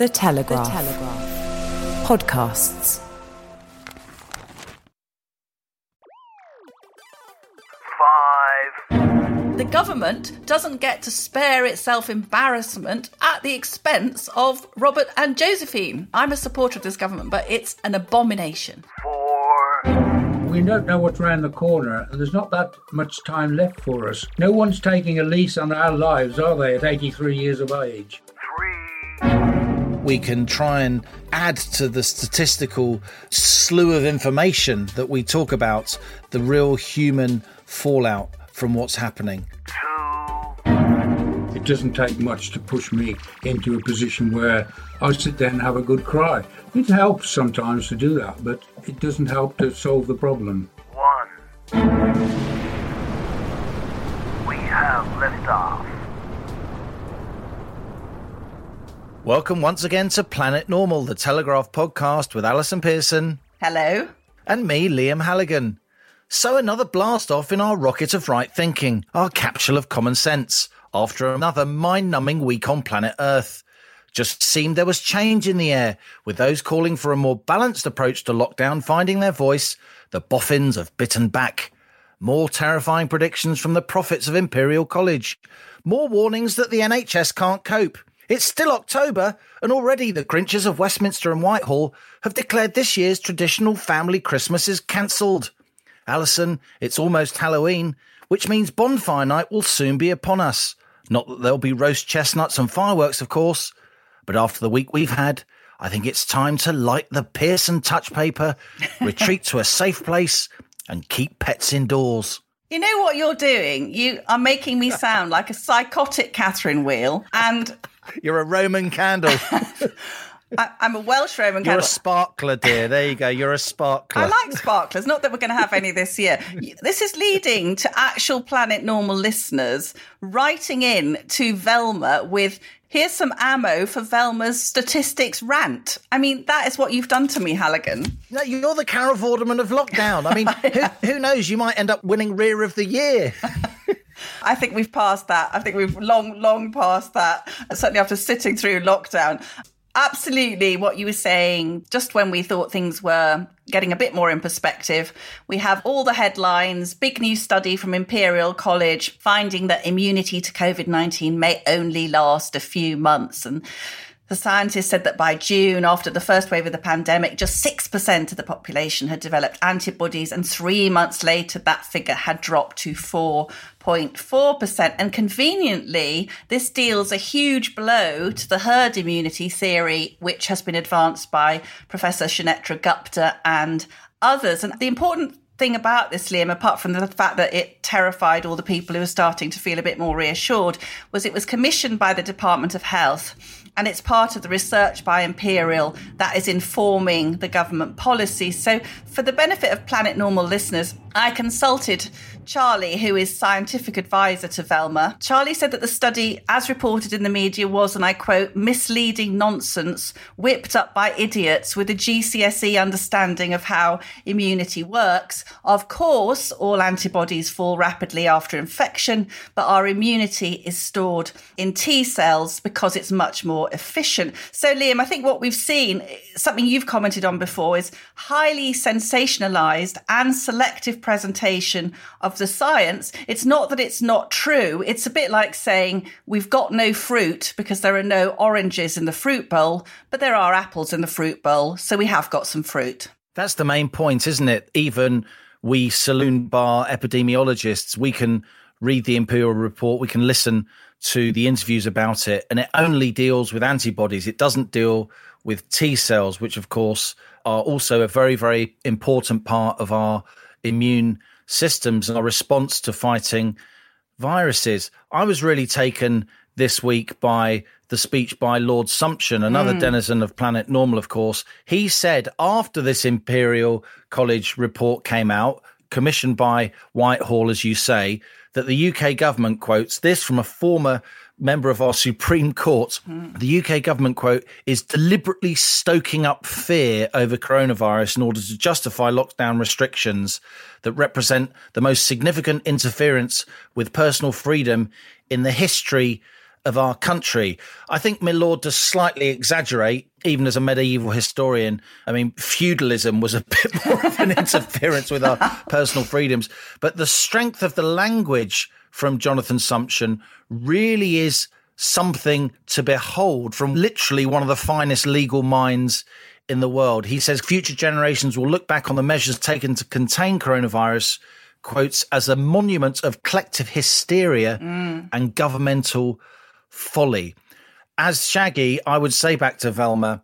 The Telegraph. The Telegraph. Podcasts. Five. The government doesn't get to spare itself embarrassment at the expense of Robert and Josephine. I'm a supporter of this government, but it's an abomination. Four. We don't know what's around the corner, and there's not that much time left for us. No one's taking a lease on our lives, are they, at 83 years of age? We can try and add to the statistical slew of information that we talk about the real human fallout from what's happening. It doesn't take much to push me into a position where I sit there and have a good cry. It helps sometimes to do that, but it doesn't help to solve the problem. One. We have liftoff. Welcome once again to Planet Normal, the Telegraph podcast with Allison Pearson. Hello. And me, Liam Halligan. So another blast off in our rocket of right thinking, our capsule of common sense, after another mind numbing week on planet Earth. Just seemed there was change in the air, with those calling for a more balanced approach to lockdown finding their voice, the boffins of bitten back. More terrifying predictions from the prophets of Imperial College. More warnings that the NHS can't cope it's still October, and already the Grinches of Westminster and Whitehall have declared this year's traditional family Christmas is cancelled. Allison, it's almost Halloween, which means bonfire night will soon be upon us. Not that there'll be roast chestnuts and fireworks, of course, but after the week we've had, I think it's time to light the Pearson touch paper, retreat to a safe place, and keep pets indoors. You know what you're doing? You are making me sound like a psychotic Catherine Wheel, and you're a Roman candle. I, am a Welsh Roman candle. You're a sparkler, dear. There you go. You're a sparkler. I like sparklers. Not that we're going to have any this year. This is leading to actual Planet Normal listeners writing in to Velma with here's some ammo for Velma's statistics rant. I mean, that is what you've done to me, Halligan. No, you're the Carol Vorderman of lockdown. I mean, who, who knows? You might end up winning Rear of the Year. I think we've passed that. I think we've long, long passed that. Certainly after sitting through lockdown. Absolutely, what you were saying, just when we thought things were getting a bit more in perspective, we have all the headlines, big new study from Imperial College finding that immunity to COVID 19 may only last a few months. And the scientists said that by June, after the first wave of the pandemic, just 6% of the population had developed antibodies. And three months later, that figure had dropped to 4.4%. And conveniently, this deals a huge blow to the herd immunity theory, which has been advanced by Professor Sunetra Gupta and others. And the important thing about this, Liam, apart from the fact that it terrified all the people who were starting to feel a bit more reassured, was it was commissioned by the Department of Health and it's part of the research by Imperial that is informing the government policy. So, for the benefit of Planet Normal listeners, I consulted Charlie, who is scientific advisor to Velma. Charlie said that the study, as reported in the media, was, and I quote, misleading nonsense whipped up by idiots with a GCSE understanding of how immunity works. Of course, all antibodies fall rapidly after infection, but our immunity is stored in T cells because it's much more efficient. So, Liam, I think what we've seen, something you've commented on before, is highly sensationalized and selective presentation of the science. It's not that it's not true. It's a bit like saying we've got no fruit because there are no oranges in the fruit bowl, but there are apples in the fruit bowl. So we have got some fruit. That's the main point, isn't it? Even we saloon bar epidemiologists, we can read the Imperial report, we can listen to the interviews about it, and it only deals with antibodies. It doesn't deal with T cells, which, of course, are also a very, very important part of our immune systems and our response to fighting viruses. I was really taken this week by the speech by Lord Sumption, another hmm. denizen of Planet Normal, of course. He said after this Imperial College report came out, commissioned by Whitehall, as you say, that the UK government quotes this from a former member of our Supreme Court. Hmm. The UK government, quote, is deliberately stoking up fear over coronavirus in order to justify lockdown restrictions that represent the most significant interference with personal freedom in the history of our country. I think Milord does slightly exaggerate, even as a medieval historian. I mean, feudalism was a bit more of an interference with our personal freedoms. But the strength of the language from Jonathan Sumption really is something to behold from literally one of the finest legal minds in the world. He says future generations will look back on the measures taken to contain coronavirus, quotes, as a monument of collective hysteria mm. and governmental folly. As Shaggy, I would say back to Velma,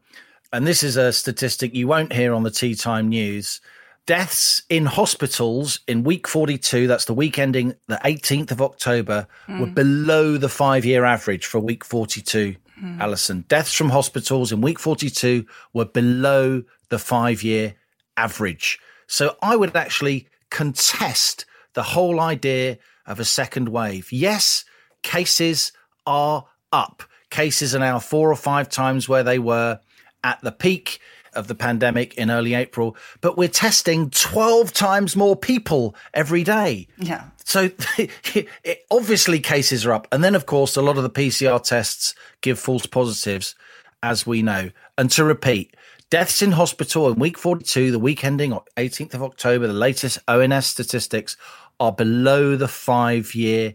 and this is a statistic you won't hear on the Tea Time News. Deaths in hospitals in week 42, that's the week ending the 18th of October, were hmm. below the five year average for week 42. Hmm. Allison, deaths from hospitals in week 42 were below the five year average. So I would actually contest the whole idea of a second wave. Yes, cases are up. Cases are now four or five times where they were at the peak of the pandemic in early April, but we're testing 12 times more people every day. Yeah. So it, obviously cases are up. And then, of course, a lot of the PCR tests give false positives, as we know. And to repeat, deaths in hospital in week 42, the week ending 18th of October, the latest ONS statistics are below the five year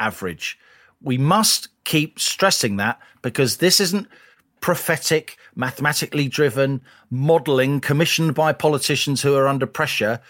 average. We must keep stressing that because this isn't prophetic, mathematically driven modeling commissioned by politicians who are under pressure,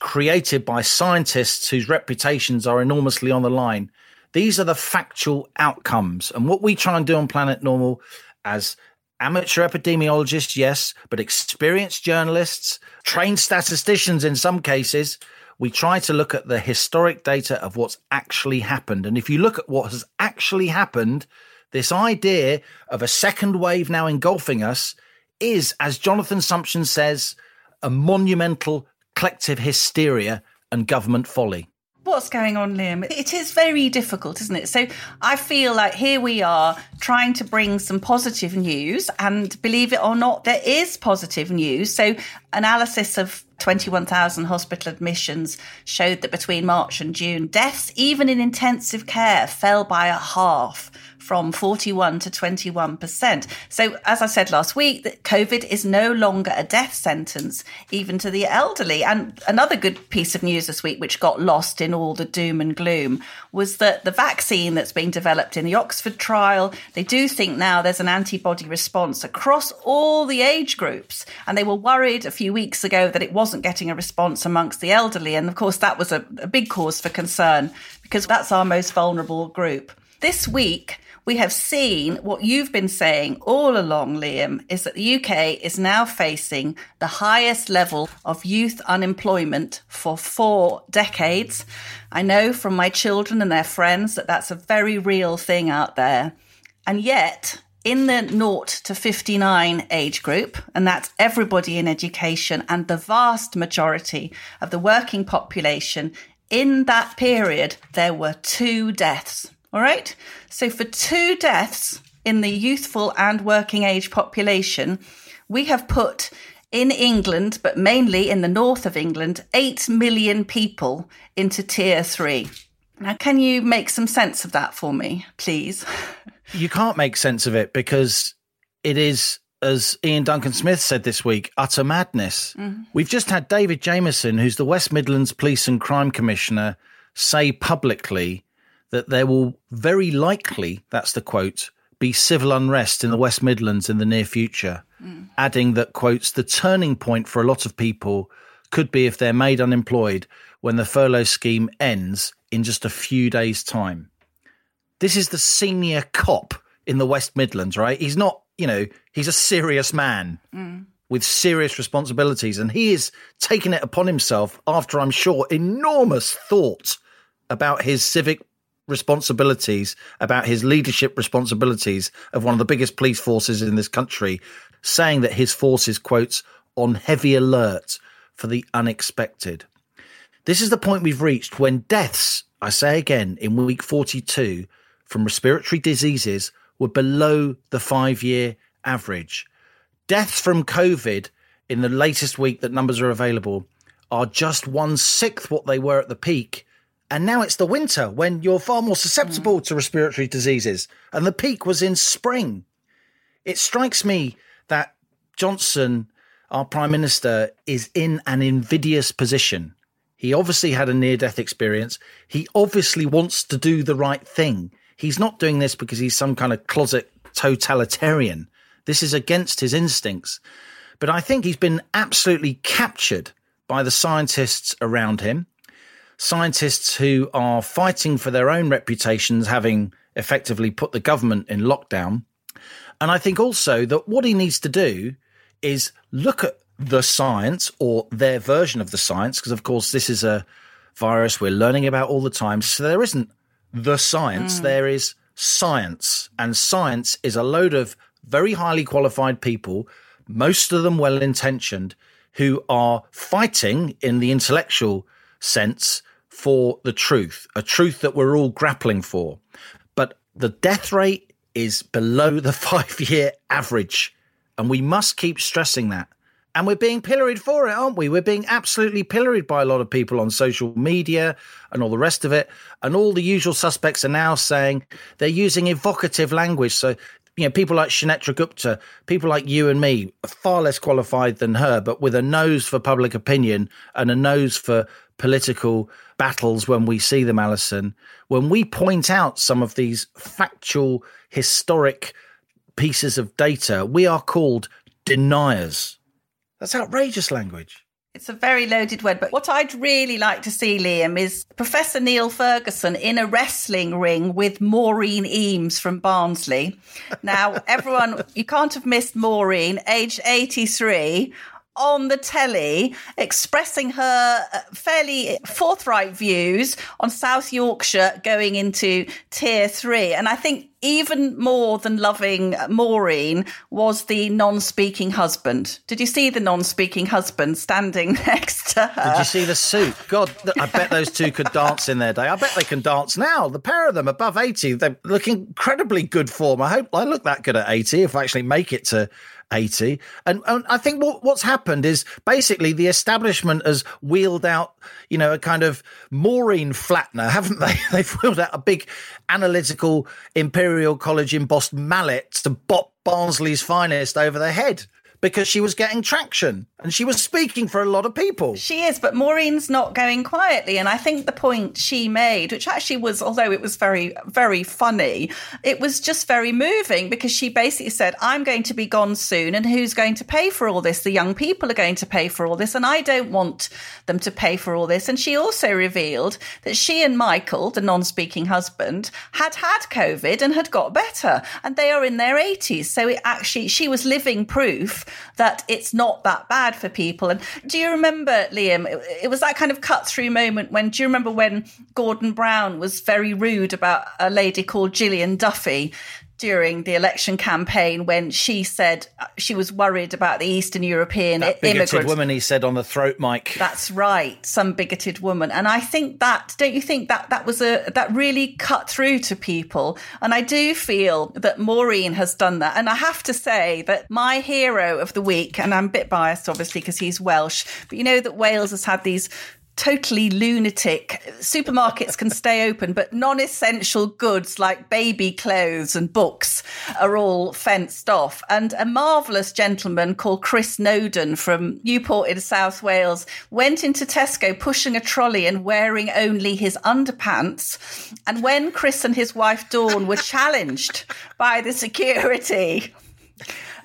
created by scientists whose reputations are enormously on the line. These are the factual outcomes. And what we try and do on Planet Normal as amateur epidemiologists, yes, but experienced journalists, trained statisticians in some cases, we try to look at the historic data of what's actually happened. And if you look at what has actually happened, this idea of a second wave now engulfing us is, as Jonathan Sumption says, a monumental collective hysteria and government folly. What's going on, Liam? It is very difficult, isn't it? So I feel like here we are trying to bring some positive news, and believe it or not, there is positive news. So analysis of 21,000 hospital admissions showed that between March and June, deaths, even in intensive care, fell by a half from 41 to 21%. So, as I said last week, COVID is no longer a death sentence, even to the elderly. And another good piece of news this week, which got lost in all the doom and gloom, was that the vaccine that's being developed in the Oxford trial, they do think now there's an antibody response across all the age groups. And they were worried a few weeks ago that it wasn't getting a response amongst the elderly. And of course, that was a, a big cause for concern because that's our most vulnerable group. This week, we have seen what you've been saying all along, Liam, is that the UK is now facing the highest level of youth unemployment for four decades. I know from my children and their friends that that's a very real thing out there. And yet, in the 0 to 59 age group, and that's everybody in education and the vast majority of the working population, in that period, there were two deaths. All right. So for two deaths in the youthful and working age population, we have put in England, but mainly in the north of England, 8 million people into tier three. Now, can you make some sense of that for me, please? You can't make sense of it because it is, as Iain Duncan Smith said this week, utter madness. Mm-hmm. We've just had David Jamieson, who's the West Midlands Police and Crime Commissioner, say publicly that there will very likely, that's the quote, be civil unrest in the West Midlands in the near future, mm. adding that, quotes, the turning point for a lot of people could be if they're made unemployed when the furlough scheme ends in just a few days' time. This is the senior cop in the West Midlands, right? He's not, you know, he's a serious man mm. with serious responsibilities, and he is taking it upon himself after, I'm sure, enormous thought about his civic responsibilities about his leadership responsibilities of one of the biggest police forces in this country, saying that his force is, quotes, on heavy alert for the unexpected. This is the point we've reached when deaths, I say again, in week 42 from respiratory diseases were below the five year average. Deaths from COVID in the latest week that numbers are available are just one sixth what they were at the peak. And now it's the winter when you're far more susceptible hmm. to respiratory diseases. And the peak was in spring. It strikes me that Johnson, our Prime Minister, is in an invidious position. He obviously had a near death experience. He obviously wants to do the right thing. He's not doing this because he's some kind of closet totalitarian. This is against his instincts. But I think he's been absolutely captured by the scientists around him, scientists who are fighting for their own reputations, having effectively put the government in lockdown. And I think also that what he needs to do is look at the science or their version of the science, because of course, this is a virus we're learning about all the time. So there isn't the science, mm. there is science. And science is a load of very highly qualified people, most of them well intentioned, who are fighting in the intellectual sense for the truth, a truth that we're all grappling for. But the death rate is below the five year average. And we must keep stressing that. And we're being pilloried for it, aren't we? We're being absolutely pilloried by a lot of people on social media and all the rest of it. And all the usual suspects are now saying they're using evocative language. So, you know, people like Sunetra Gupta, people like you and me, far less qualified than her, but with a nose for public opinion and a nose for political battles when we see them, Allison. When we point out some of these factual, historic pieces of data, we are called deniers. That's outrageous language. It's a very loaded word, but what I'd really like to see, Liam, is Professor Neil Ferguson in a wrestling ring with Maureen Eames from Barnsley. Now, everyone, you can't have missed Maureen, aged 83, on the telly expressing her uh, fairly forthright views on South Yorkshire going into tier three. And I think even more than loving Maureen was the non speaking husband. Did you see the non speaking husband standing next to her? Did you see the suit? God, I bet those two could dance in their day. I bet they can dance now. The pair of them above 80, they look incredibly good form. I hope I look that good at 80 if I actually make it to 80. And, and I think what, what's happened is basically the establishment has wheeled out, you know, a kind of Maureen flattener, haven't they? They've wheeled out a big analytical Imperial College embossed mallet to bop Barnsley's finest over the head because she was getting traction and she was speaking for a lot of people. She is, but Maureen's not going quietly. And I think the point she made, which actually was, although it was very, very funny, it was just very moving because she basically said, I'm going to be gone soon. And who's going to pay for all this? The young people are going to pay for all this. And I don't want them to pay for all this. And she also revealed that she and Michael, the non speaking husband, had had COVID and had got better. And they are in their 80s. So it actually, she was living proof that it's not that bad for people. And do you remember, Liam? It, it was that kind of cut through moment when, do you remember when Gordon Brown was very rude about a lady called Gillian Duffy? During the election campaign, when she said uh, she was worried about the Eastern European That bigoted immigrants. woman, he said on the throat mic. That's right, some bigoted woman, and I think that don't you think that that was a that really cut through to people, and I do feel that Maureen has done that, and I have to say that my hero of the week, and I'm a bit biased obviously because he's Welsh, but you know that Wales has had these totally lunatic. Supermarkets can stay open but non-essential goods like baby clothes and books are all fenced off. And a marvelous gentleman called chris noden from newport in south wales went into tesco pushing a trolley and wearing only his underpants. And when chris and his wife dawn were challenged by the security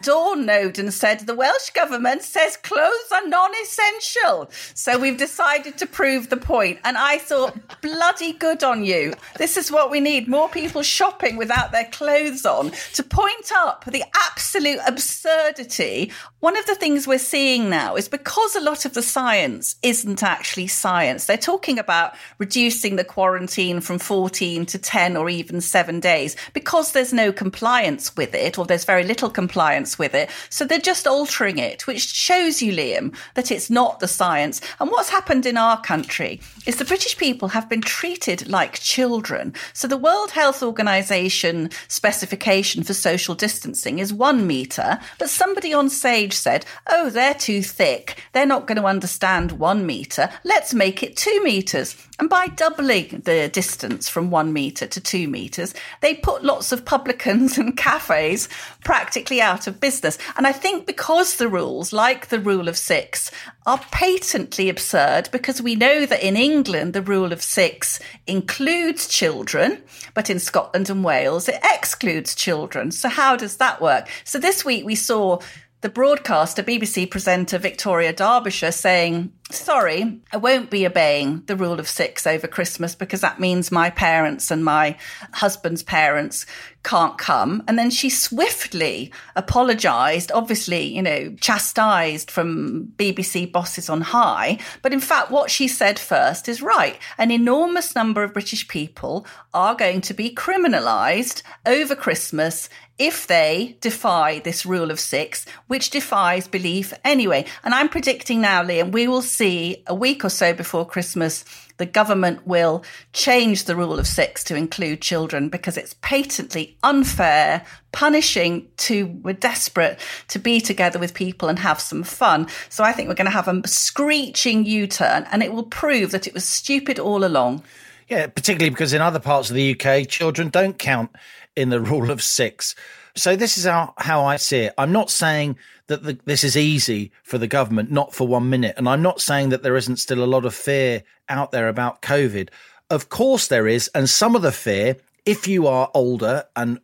Dawn Noden said the Welsh government says clothes are non-essential. So we've decided to prove the point. And I thought, bloody good on you. This is what we need. More people shopping without their clothes on to point up the absolute absurdity. One of the things we're seeing now is because a lot of the science isn't actually science. They're talking about reducing the quarantine from 14 to 10 or even seven days because there's no compliance with it or there's very little compliance with it. So they're just altering it, which shows you, Liam, that it's not the science. And what's happened in our country is the British people have been treated like children. So the World Health Organization specification for social distancing is one meter, but somebody on Sage said, oh, they're too thick. They're not going to understand one meter. Let's make it two meters. And by doubling the distance from one metre to two metres, they put lots of publicans and cafes practically out of business. And I think because the rules, like the rule of six, are patently absurd because we know that in England, the rule of six includes children, but in Scotland and Wales, it excludes children. So how does that work? So this week we saw the broadcaster, BBC presenter Victoria Derbyshire, saying, Sorry, I won't be obeying the rule of six over Christmas because that means my parents and my husband's parents can't come. And then she swiftly apologized, obviously, you know, chastised from BBC bosses on high. But in fact, what she said first is right. An enormous number of British people are going to be criminalized over Christmas if they defy this rule of six, which defies belief anyway. And I'm predicting now, Liam, we will see a week or so before Christmas, the government will change the rule of six to include children because it's patently unfair, punishing to, we're desperate to be together with people and have some fun. So I think we're going to have a screeching U turn and it will prove that it was stupid all along. Yeah, particularly because in other parts of the UK, children don't count in the rule of six. So this is how, how I see it. I'm not saying that the, this is easy for the government, not for one minute. And I'm not saying that there isn't still a lot of fear out there about COVID. Of course there is. And some of the fear, if you are older and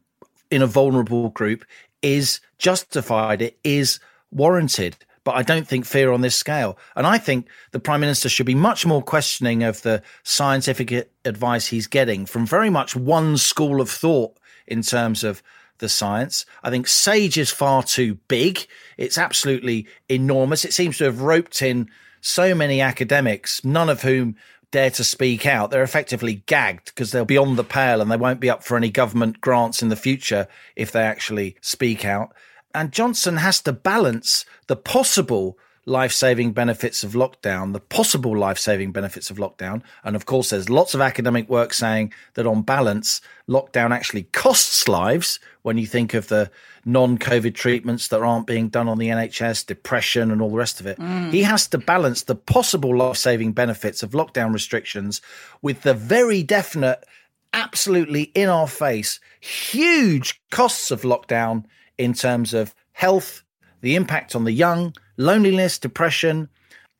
in a vulnerable group, is justified. It is warranted but I don't think fear on this scale. And I think the Prime Minister should be much more questioning of the scientific advice he's getting from very much one school of thought in terms of the science. I think SAGE is far too big. It's absolutely enormous. It seems to have roped in so many academics, none of whom dare to speak out. They're effectively gagged because they'll be on the pale and they won't be up for any government grants in the future if they actually speak out. And Johnson has to balance the possible life saving benefits of lockdown, the possible life saving benefits of lockdown. And of course, there's lots of academic work saying that on balance, lockdown actually costs lives when you think of the non COVID treatments that aren't being done on the NHS, depression, and all the rest of it. Mm. He has to balance the possible life saving benefits of lockdown restrictions with the very definite, absolutely in our face, huge costs of lockdown in terms of health, the impact on the young, loneliness, depression,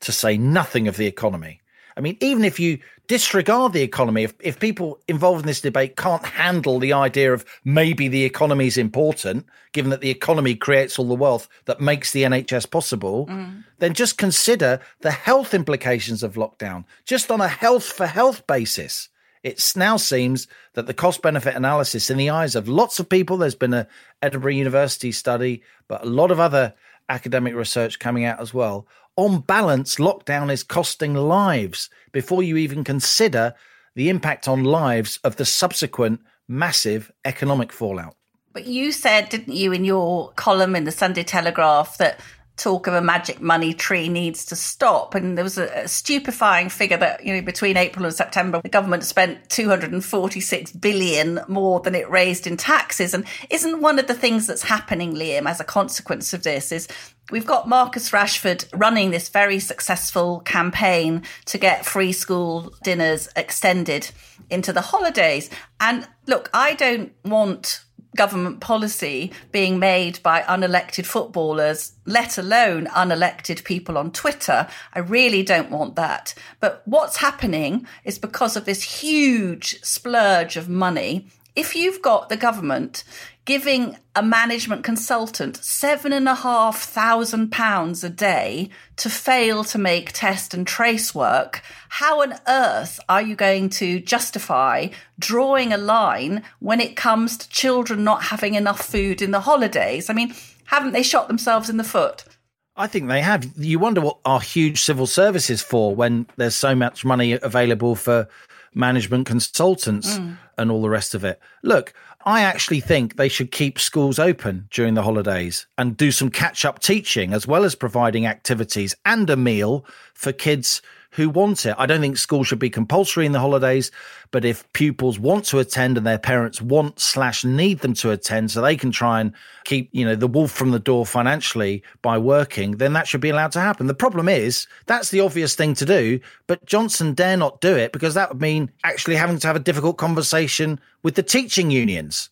to say nothing of the economy. I mean, even if you disregard the economy, if, if people involved in this debate can't handle the idea of maybe the economy is important, given that the economy creates all the wealth that makes the NHS possible, mm. then just consider the health implications of lockdown, just on a health for health basis. It now seems that the cost benefit analysis, in the eyes of lots of people, there's been a Edinburgh University study, but a lot of other academic research coming out as well. On balance, lockdown is costing lives before you even consider the impact on lives of the subsequent massive economic fallout. But you said, didn't you, in your column in the Sunday Telegraph that talk of a magic money tree needs to stop. And there was a, a, stupefying figure that, you know, between April and September, the government spent 246 billion more than it raised in taxes. And isn't one of the things that's happening, Liam, as a consequence of this is we've got Marcus Rashford running this very successful campaign to get free school dinners extended into the holidays. And look, I don't want government policy being made by unelected footballers, let alone unelected people on Twitter. I really don't want that. But what's happening is because of this huge splurge of money, if you've got the government giving a management consultant seven and a half thousand pounds a day to fail to make test and trace work, how on earth are you going to justify drawing a line when it comes to children not having enough food in the holidays? I mean, haven't they shot themselves in the foot? I think they have. You wonder what our huge civil service is for when there's so much money available for management consultants mm. and all the rest of it. Look, I actually think they should keep schools open during the holidays and do some catch up teaching as well as providing activities and a meal for kids who want it. I don't think school should be compulsory in the holidays, but if pupils want to attend and their parents want slash need them to attend so they can try and keep, you know, the wolf from the door financially by working, then that should be allowed to happen. The problem is that's the obvious thing to do, but Johnson dare not do it because that would mean actually having to have a difficult conversation with the teaching unions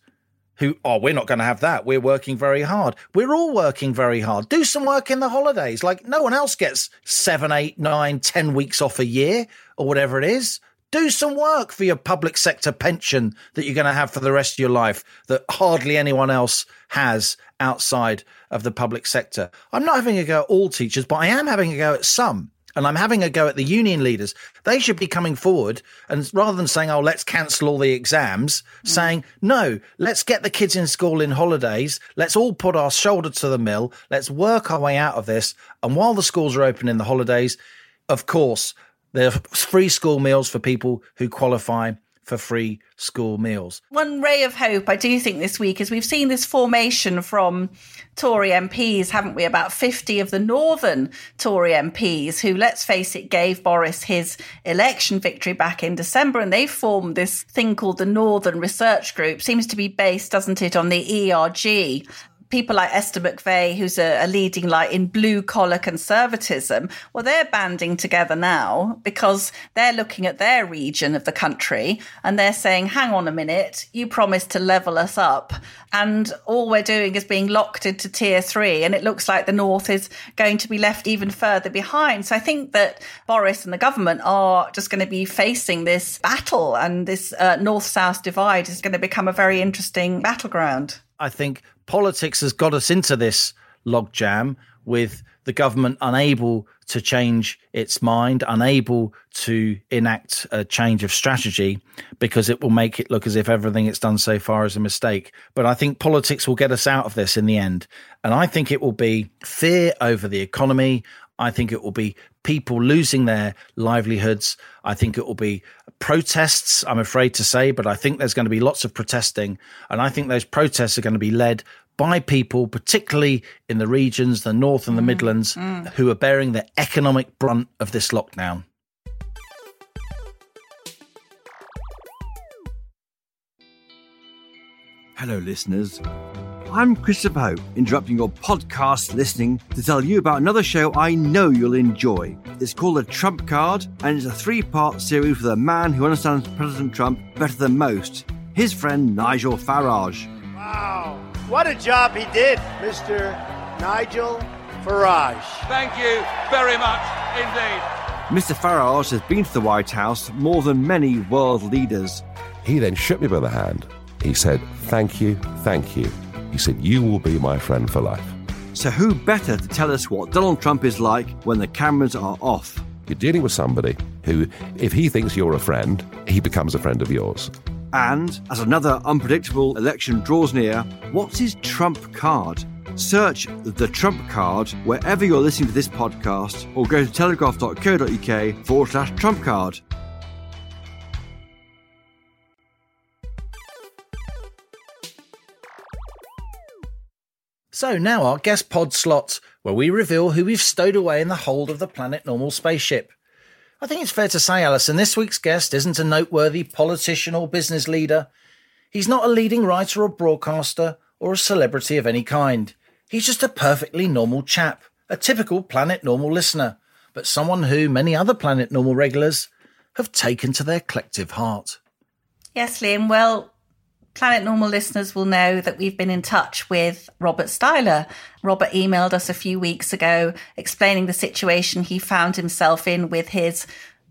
who, oh, we're not going to have that. We're working very hard. We're all working very hard. Do some work in the holidays. Like no one else gets seven, eight, nine, ten weeks off a year or whatever it is. Do some work for your public sector pension that you're going to have for the rest of your life that hardly anyone else has outside of the public sector. I'm not having a go at all teachers, but I am having a go at some and I'm having a go at the union leaders. They should be coming forward and rather than saying, oh, let's cancel all the exams, mm. saying, no, let's get the kids in school in holidays. Let's all put our shoulder to the mill. Let's work our way out of this. And while the schools are open in the holidays, of course, there are free school meals for people who qualify for free school meals. One ray of hope I do think this week is we've seen this formation from Tory MPs, haven't we? About 50 of the northern Tory MPs who, let's face it, gave Boris his election victory back in December. And they formed this thing called the Northern Research Group. Seems to be based, doesn't it, on the ERG people like Esther McVey, who's a, a, leading light in blue collar conservatism, well, they're banding together now because they're looking at their region of the country and they're saying, hang on a minute, you promised to level us up. And all we're doing is being locked into tier three. And it looks like the North is going to be left even further behind. So I think that Boris and the government are just going to be facing this battle and this uh, North South divide is going to become a very interesting battleground. I think politics has got us into this logjam with the government unable to change its mind, unable to enact a change of strategy because it will make it look as if everything it's done so far is a mistake. But I think politics will get us out of this in the end. And I think it will be fear over the economy. I think it will be people losing their livelihoods. I think it will be protests, I'm afraid to say, but I think there's going to be lots of protesting. And I think those protests are going to be led by people, particularly in the regions, the North and the mm, Midlands, mm. who are bearing the economic brunt of this lockdown. Hello, listeners. I'm Christopher Hope, interrupting your podcast listening to tell you about another show I know you'll enjoy. It's called The Trump Card, and it's a three part series with a man who understands President Trump better than most his friend Nigel Farage. Wow, what a job he did, Mr. Nigel Farage. Thank you very much indeed. Mr. Farage has been to the White House more than many world leaders. He then shook me by the hand. He said, Thank you, thank you. He said, You will be my friend for life. So, who better to tell us what Donald Trump is like when the cameras are off? You're dealing with somebody who, if he thinks you're a friend, he becomes a friend of yours. And as another unpredictable election draws near, what's his Trump card? Search the Trump card wherever you're listening to this podcast or go to telegraph.co.uk forward slash Trump card. So now our guest pod slot, where we reveal who we've stowed away in the hold of the Planet Normal spaceship. I think it's fair to say, Allison, this week's guest isn't a noteworthy politician or business leader. He's not a leading writer or broadcaster or a celebrity of any kind. He's just a perfectly normal chap, a typical Planet Normal listener, but someone who many other Planet Normal regulars have taken to their collective heart. Yes, Liam. Well, Planet Normal listeners will know that we've been in touch with Robert Styler. Robert emailed us a few weeks ago explaining the situation he found himself in with his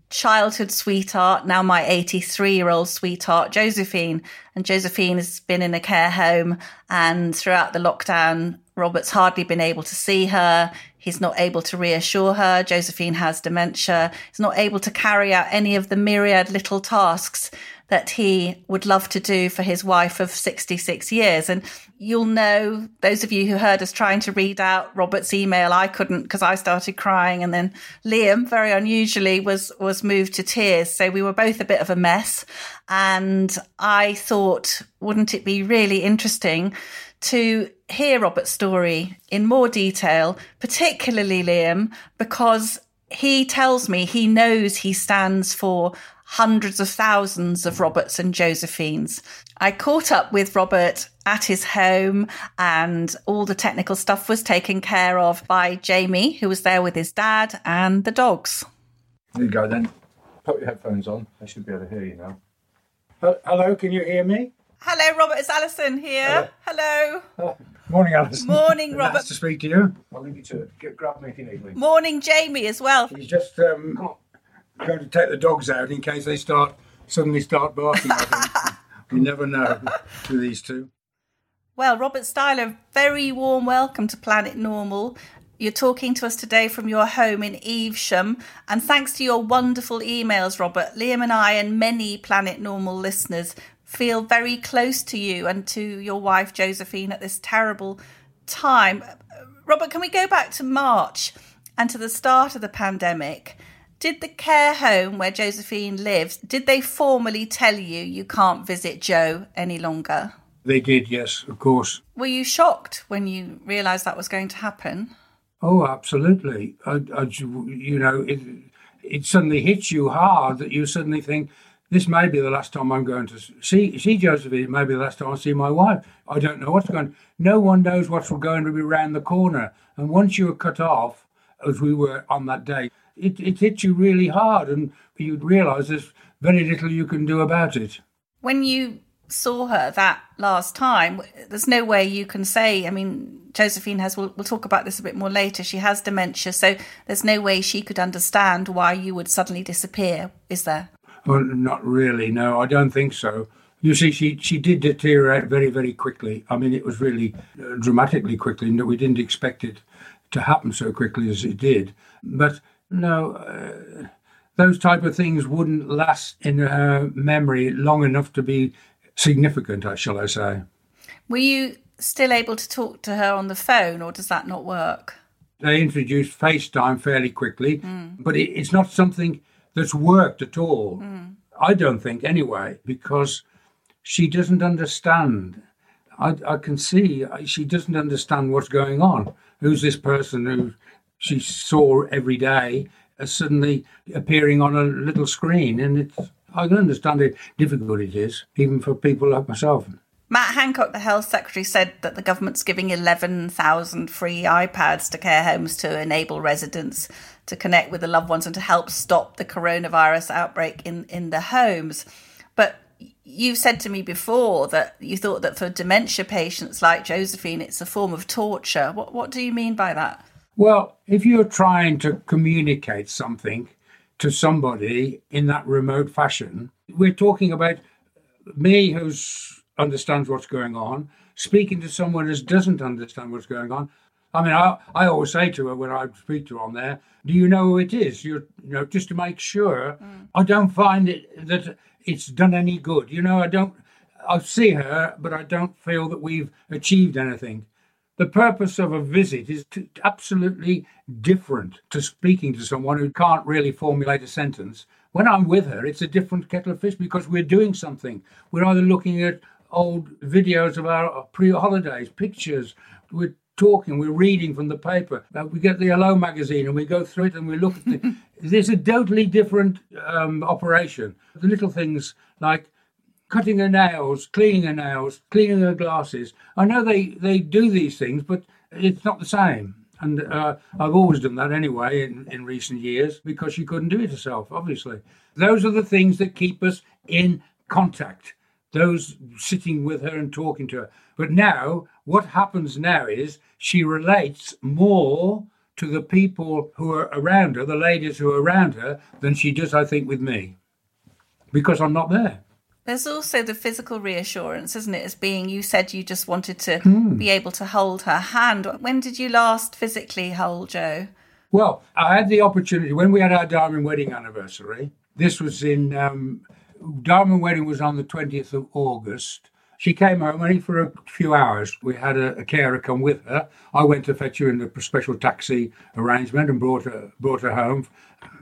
childhood sweetheart, now my 83 year old sweetheart, Josephine. And Josephine has been in a care home. And throughout the lockdown, Robert's hardly been able to see her. He's not able to reassure her. Josephine has dementia. He's not able to carry out any of the myriad little tasks that he would love to do for his wife of 66 years. And you'll know, those of you who heard us trying to read out Robert's email, I couldn't because I started crying. And then Liam, very unusually, was, was moved to tears. So we were both a bit of a mess. And I thought, wouldn't it be really interesting to hear Robert's story in more detail, particularly Liam, because he tells me he knows he stands for hundreds of thousands of Roberts and Josephines. I caught up with Robert at his home and all the technical stuff was taken care of by Jamie, who was there with his dad and the dogs. There you go then. Put your headphones on. I should be able to hear you now. Hello, can you hear me? Hello, Robert. It's Allison here. Hello. Oh, morning, Allison. Morning, Robert. Nice to speak to you. I'll leave you to it. Get, grab me if you need me. Morning, Jamie, as well. He's just um, going to take the dogs out in case they start suddenly start barking. We never know with these two. Well, Robert Styler, very warm welcome to Planet Normal. You're talking to us today from your home in Evesham, and thanks to your wonderful emails, Robert, Liam and I, and many Planet Normal listeners feel very close to you and to your wife Josephine at this terrible time. Robert, can we go back to March and to the start of the pandemic? Did the care home where Josephine lives, did they formally tell you you can't visit Joe any longer? They did, yes, of course. Were you shocked when you realised that was going to happen? Oh, absolutely. I, I, you know, it, it suddenly hits you hard that you suddenly think, this may be the last time I'm going to see see Josephine. It may be the last time I see my wife. I don't know what's going. No one knows what's going to be around the corner. And once you are cut off, as we were on that day, it, it hits you really hard, and you'd realise there's very little you can do about it. When you saw her that last time, there's no way you can say. I mean, Josephine has. We'll, we'll talk about this a bit more later. She has dementia, so there's no way she could understand why you would suddenly disappear. Is there? Well, not really. No, I don't think so. You see, she she did deteriorate very very quickly. I mean, it was really uh, dramatically quickly. No, we didn't expect it to happen so quickly as it did. But no, uh, those type of things wouldn't last in her memory long enough to be significant, uh, shall I say. Were you still able to talk to her on the phone, or does that not work? They introduced FaceTime fairly quickly, mm. but it, it's not something that's worked at all. Mm. I don't think, anyway, because she doesn't understand. I, I can see she doesn't understand what's going on. Who's this person who she saw every day as suddenly appearing on a little screen? And it's, I can understand how difficult it is, even for people like myself. Matt Hancock, the health secretary, said that the government's giving 11,000 free iPads to care homes to enable residents to connect with the loved ones and to help stop the coronavirus outbreak in, in the homes. But you've said to me before that you thought that for dementia patients like Josephine, it's a form of torture. What, what do you mean by that? Well, if you're trying to communicate something to somebody in that remote fashion, we're talking about me who understands what's going on, speaking to someone who doesn't understand what's going on. I mean, I, I always say to her when I speak to her on there, do you know who it is? You're, you know, just to make sure. Mm. I don't find it that it's done any good. You know, I don't. I see her, but I don't feel that we've achieved anything. The purpose of a visit is to, absolutely different to speaking to someone who can't really formulate a sentence. When I'm with her, it's a different kettle of fish because we're doing something. We're either looking at old videos of our pre-holidays, pictures. We're talking, we're reading from the paper. Uh, we get the Hello magazine and we go through it and we look at the. There's a totally different um, operation. The little things like cutting her nails, cleaning her nails, cleaning her glasses. I know they, they do these things, but it's not the same. And uh, I've always done that anyway in, in recent years because she couldn't do it herself, obviously. Those are the things that keep us in contact those sitting with her and talking to her. But now, what happens now is she relates more to the people who are around her, the ladies who are around her, than she does, I think, with me. Because I'm not there. There's also the physical reassurance, isn't it? As being, you said you just wanted to Hmm. be able to hold her hand. When did you last physically hold Joe? Well, I had the opportunity when we had our diamond wedding anniversary. This was in um, diamond wedding was on the twentieth of August. She came home only for a few hours. We had a, a carer come with her. I went to fetch her in a special taxi arrangement and brought her brought her home.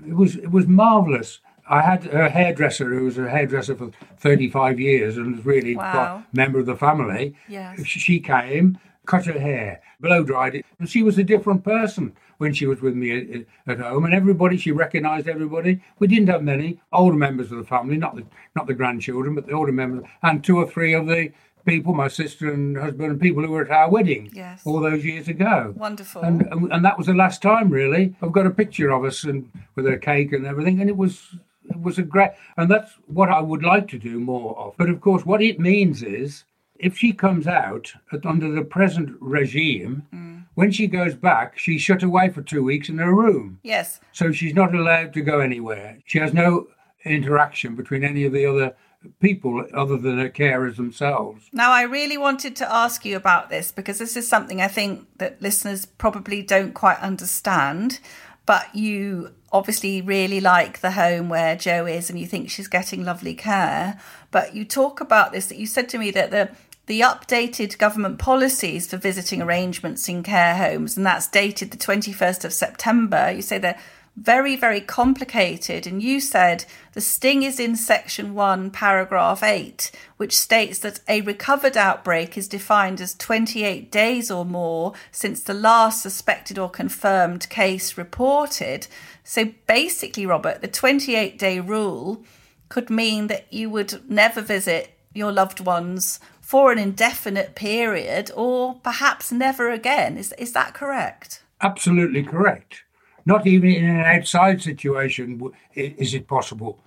It was it was marvelous. I had her hairdresser, who was a hairdresser for 35 years and was really Wow. a member of the family. Yes. She came, cut her hair, blow dried it, and she was a different person when she was with me at, at home. And everybody, she recognised everybody. We didn't have many older members of the family, not the not the grandchildren, but the older members, and two or three of the people, my sister and husband, and people who were at our wedding Yes. all those years ago. Wonderful. And, and and that was the last time, really. I've got a picture of us and with a cake and everything, and it was it was a great. And that's what I would like to do more of. But of course, what it means is, if she comes out at, under the present regime, mm. when she goes back, she's shut away for two weeks in her room, yes. so she's not allowed to go anywhere. She has no interaction between any of the other people other than her carers themselves. Now, I really wanted to ask you about this because this is something I think that listeners probably don't quite understand. But you obviously really like the home where Jo is and you think she's getting lovely care. But you talk about this that you said to me that the the updated government policies for visiting arrangements in care homes, and that's dated the 21st of September. You say they're very, very complicated. And you said the sting is in section 1, paragraph 8, which states that a recovered outbreak is defined as 28 days or more since the last suspected or confirmed case reported. So basically, Robert, the 28 day rule could mean that you would never visit your loved ones for an indefinite period or perhaps never again. Is, is that correct? Absolutely correct. Not even in an outside situation is it possible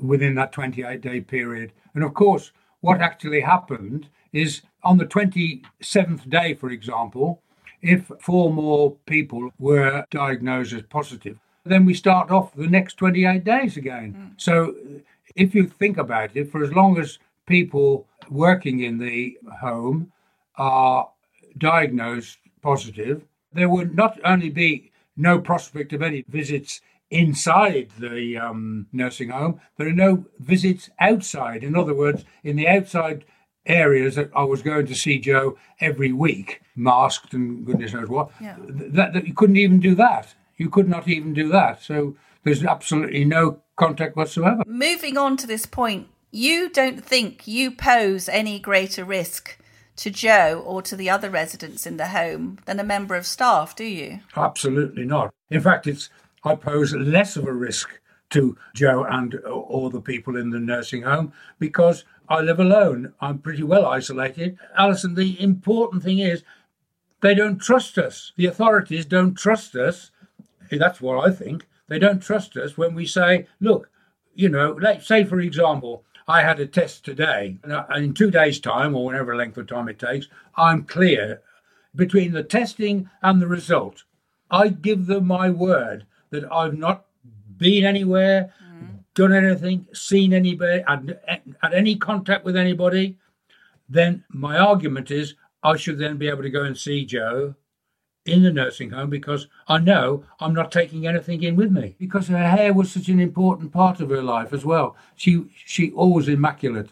within that 28 day period. And of course, what actually happened is on the 27th day, for example, if four more people were diagnosed as positive, then we start off the next 28 days again. Hmm. So if you think about it, for as long as people working in the home are diagnosed positive, there would not only be no prospect of any visits inside the um, nursing home, there are no visits outside. In other words, in the outside areas that I was going to see Jo every week, masked and goodness knows what, Yeah. that, that you couldn't even do that. You could not even do that. So there's absolutely no contact whatsoever. Moving on to this point, you don't think you pose any greater risk to Jo or to the other residents in the home than a member of staff, do you? Absolutely not. In fact, it's I pose less of a risk to Jo and all the people in the nursing home because I live alone. I'm pretty well isolated. Allison, the important thing is they don't trust us. The authorities don't trust us. That's what I think. They don't trust us when we say, look, you know, let's say, for example, I had a test today, and in two days' time, or whatever length of time it takes, I'm clear between the testing and the result. I give them my word that I've not been anywhere, mm. done anything, seen anybody, had, had any contact with anybody. Then my argument is I should then be able to go and see Jo in the nursing home because I know I'm not taking anything in with me. Because her hair was such an important part of her life as well. She she always immaculate.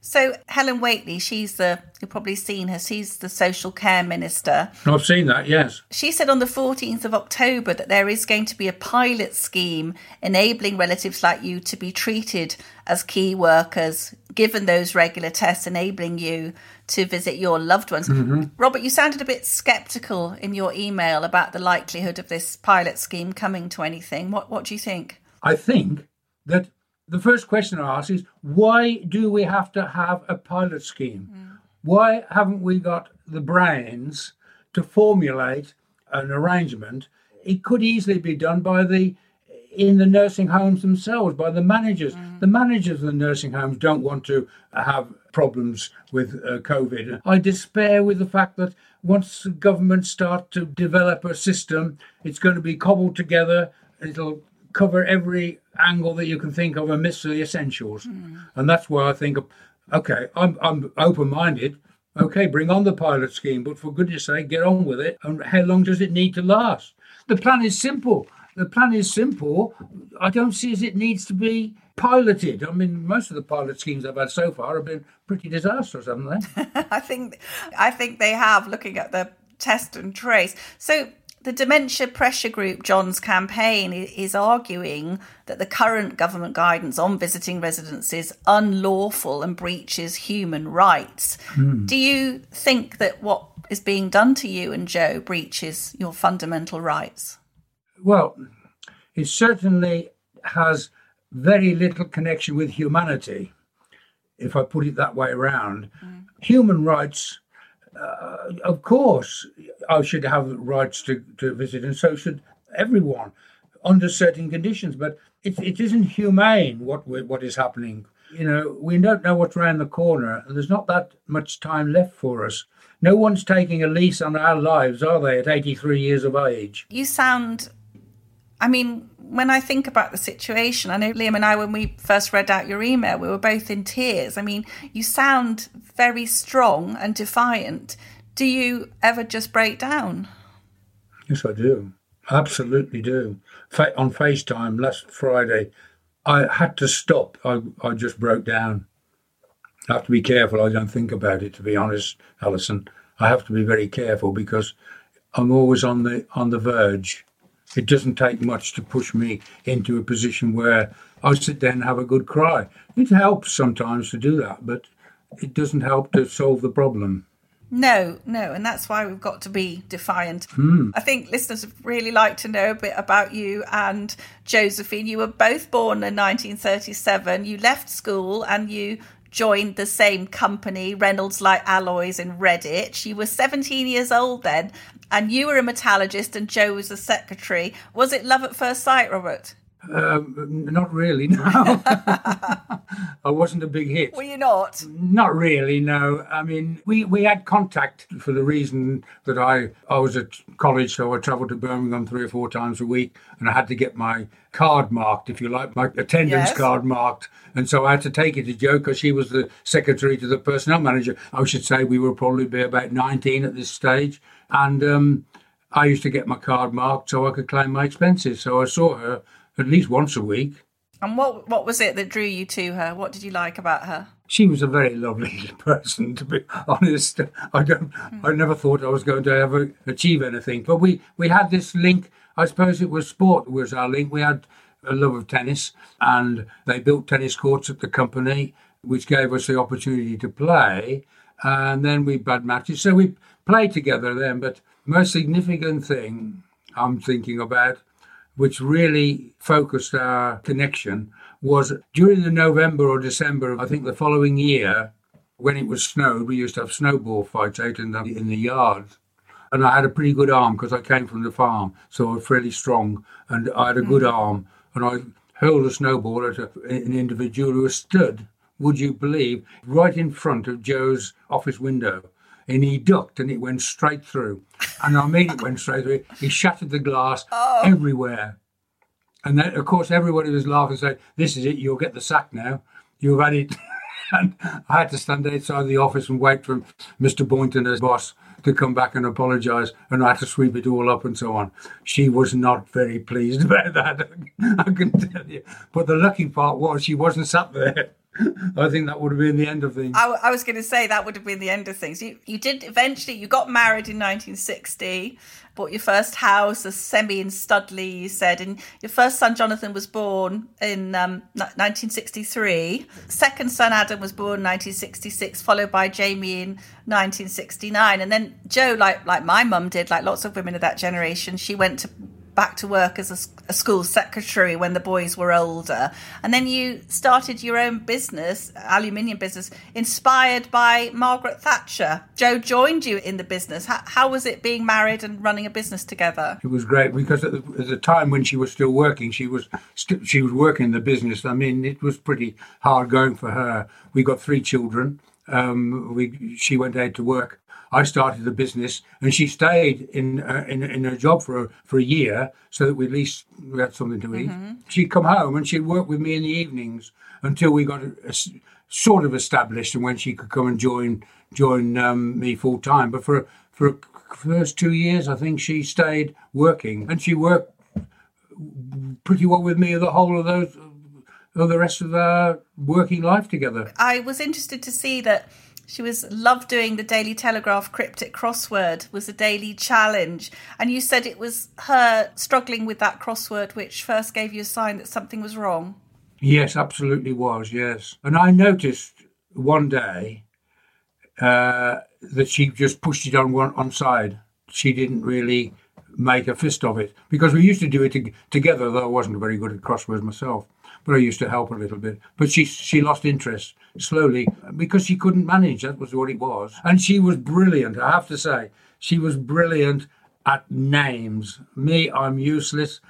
So Helen Whately, she's the you've probably seen her. She's the social care minister. I've seen that, yes. She said on the 14th of October that there is going to be a pilot scheme enabling relatives like you to be treated as key workers, given those regular tests, enabling you to visit your loved ones. Mm-hmm. Robert, you sounded a bit sceptical in your email about the likelihood of this pilot scheme coming to anything. What, what do you think? I think that the first question I ask is why do we have to have a pilot scheme? Mm. Why haven't we got the brains to formulate an arrangement? It could easily be done by the in the nursing homes themselves by the managers. The managers of the nursing homes don't want to have problems with uh, COVID. I despair with the fact that once the government start to develop a system, it's going to be cobbled together. It'll cover every angle that you can think of and miss the essentials. And that's why I think, okay, I'm, I'm open minded. Okay, bring on the pilot scheme, but for goodness sake, get on with it. And how long does it need to last? The plan is simple. The plan is simple. I don't see as it needs to be piloted. I mean, most of the pilot schemes I've had so far have been pretty disastrous, haven't they? I think I think they have looking at the test and trace. So the dementia pressure group John's campaign is arguing that the current government guidance on visiting residents is unlawful and breaches human rights. Hmm. Do you think that what is being done to you and Jo breaches your fundamental rights? Well, it certainly has very little connection with humanity, if I put it that way around. Human rights, uh, of course, I should have rights to, to visit, and so should everyone under certain conditions, but it, it isn't humane what, what is happening. You know, we don't know what's around the corner, and there's not that much time left for us. No one's taking a lease on our lives, are they, at 83 years of age? You sound, I mean, when I think about the situation, I know Liam and I, when we first read out your email, we were both in tears. I mean, you sound very strong and defiant. Do you ever just break down? Yes, I do. Absolutely do. On FaceTime last Friday, I had to stop. I, I just broke down. I have to be careful. I don't think about it, to be honest, Allison. I have to be very careful because I'm always on the on the verge. It doesn't take much to push me into a position where I sit down and have a good cry. It helps sometimes to do that, but it doesn't help to solve the problem. No, no, and that's why we've got to be defiant. Hmm. I think listeners would really like to know a bit about you and Josephine. You were both born in 1937. You left school and you joined the same company, Reynolds Light Alloys in Redditch. You were 17 years old then, and you were a metallurgist and Jo was a secretary. Was it love at first sight, Robert? Um, not really, no. I wasn't a big hit. Were you not? Not really, no. I mean, we, we had contact for the reason that I, I was at college, so I travelled to Birmingham three or four times a week, and I had to get my card marked, if you like, my attendance Yes. card marked. And so I had to take it to Jo because she was the secretary to the personnel manager. I should say we were probably be about 19 at this stage. And um, I used to get my card marked so I could claim my expenses. So I saw her at least once a week. And what what was it that drew you to her? What did you like about her? she was a very lovely person to be honest i don't hmm. i never thought i was going to ever achieve anything but we we had this link i suppose it was sport was our link we had a love of tennis and they built tennis courts at the company which gave us the opportunity to play and then we had matches so we played together then but most significant thing i'm thinking about which really focused our connection was during the November or December, of, I think the following year, when it was snowed, we used to have snowball fights out in the, in the yard. And I had a pretty good arm because I came from the farm, so I was fairly strong, and I had a good mm-hmm. arm. And I hurled a snowball at a, an individual who stood, would you believe, right in front of Jo's office window. And he ducked and it went straight through. And I mean, it went straight through. He shattered the glass oh. everywhere. And then, of course, everybody was laughing, saying, This is it, you'll get the sack now. You've had it. and I had to stand outside the office and wait for Mr. Boynton, as boss, to come back and apologise. And I had to sweep it all up and so on. She was not very pleased about that, I can tell you. But the lucky part was she wasn't sat there. I think that would have been the end of things. I, I was going to say that would have been the end of things. You you did eventually. You got married in 1960. Bought your first house, a semi in Studley. You said, and your first son Jonathan was born in um, 1963. Second son Adam was born in 1966, followed by Jamie in 1969, and then Jo, like like my mum did, like lots of women of that generation, she went to back to work as a school secretary when the boys were older. And then you started your own business, aluminium business, inspired by Margaret Thatcher. Jo joined you in the business. How, how was it being married and running a business together? It was great because at the, at the time when she was still working, she was st- she was working in the business. I mean, it was pretty hard going for her. We got three children, um, we she went out to work. I started the business, and she stayed in uh, in, in her job for a, for a year, so that we at least we had something to eat. She'd come home and she'd work with me in the evenings until we got a, a sort of established, and when she could come and join join um, me full time. But for for the first two years, I think she stayed working, and she worked pretty well with me the whole of those of the rest of our working life together. I was interested to see that she was loved doing the Daily Telegraph cryptic crossword was a daily challenge, and you said it was her struggling with that crossword which first gave you a sign that something was wrong. Yes, absolutely was. Yes, and I noticed one day uh, that she just pushed it on one on side. She didn't really make a fist of it because we used to do it to, together. Though I wasn't very good at crosswords myself, but I used to help a little bit. But she she lost interest slowly because she couldn't manage. That was what it was. And she was brilliant. I have to say, she was brilliant at names. Me, I'm useless.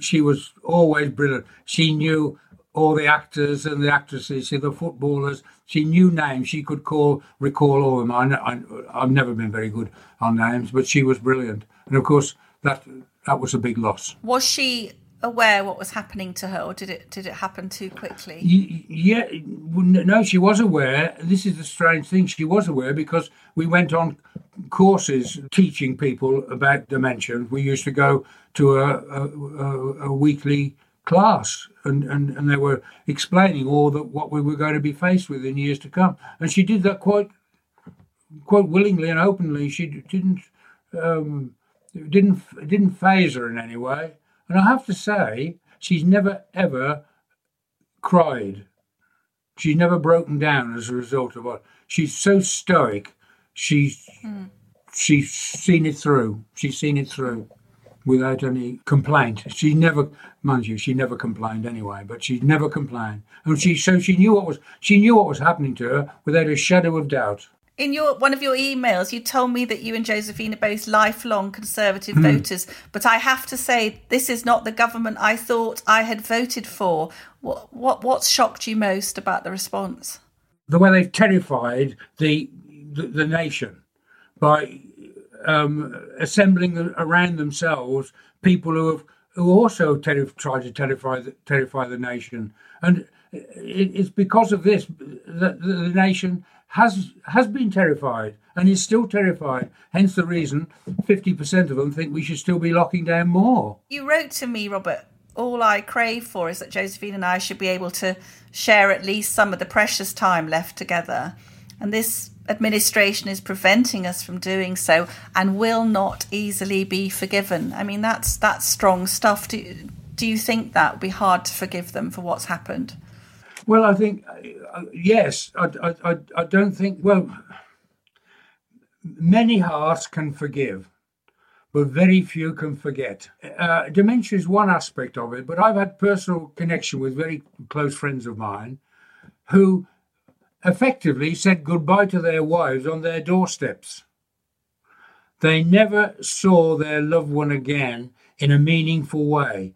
She was always brilliant. She knew all the actors and the actresses, the footballers. She knew names. She could call, recall all of them. I, I've never been very good on names, but she was brilliant. And of course, that that was a big loss. Was she aware what was happening to her, or did it did it happen too quickly? Yeah, no, she was aware. This is the strange thing. She was aware because we went on courses teaching people about dementia. We used to go to a, a, a, weekly class and, and, and they were explaining all that what we were going to be faced with in years to come. And she did that quite quite willingly and openly. She didn't um, didn't didn't phase her in any way. And I have to say, she's never ever cried. She's never broken down as a result of what she's so stoic. She's hmm. she's seen it through. She's seen it through without any complaint. She never, mind you, she never complained anyway. But she never complained, and she so she knew what was she knew what was happening to her without a shadow of doubt. In your one of your emails, you told me that you and Josephine are both lifelong Conservative voters, but I have to say this is not the government I thought I had voted for. What what what shocked you most about the response? the way they've terrified the the, the nation by um, assembling around themselves people who have who also terri- try to terrify the, terrify the nation, and it's because of this that the, nation has has been terrified and is still terrified. Hence the reason fifty percent of them think we should still be locking down more. You wrote to me, Robert. All I crave for is that Josephine and I should be able to share at least some of the precious time left together. And this administration is preventing us from doing so and will not easily be forgiven. I mean, that's that's strong stuff. Do, do you think that would be hard to forgive them for what's happened? Well, I think uh, yes. I, I, I, don't think. Well, many hearts can forgive, but very few can forget. Uh, dementia is one aspect of it, but I've had personal connection with very close friends of mine who effectively said goodbye to their wives on their doorsteps. They never saw their loved one again in a meaningful way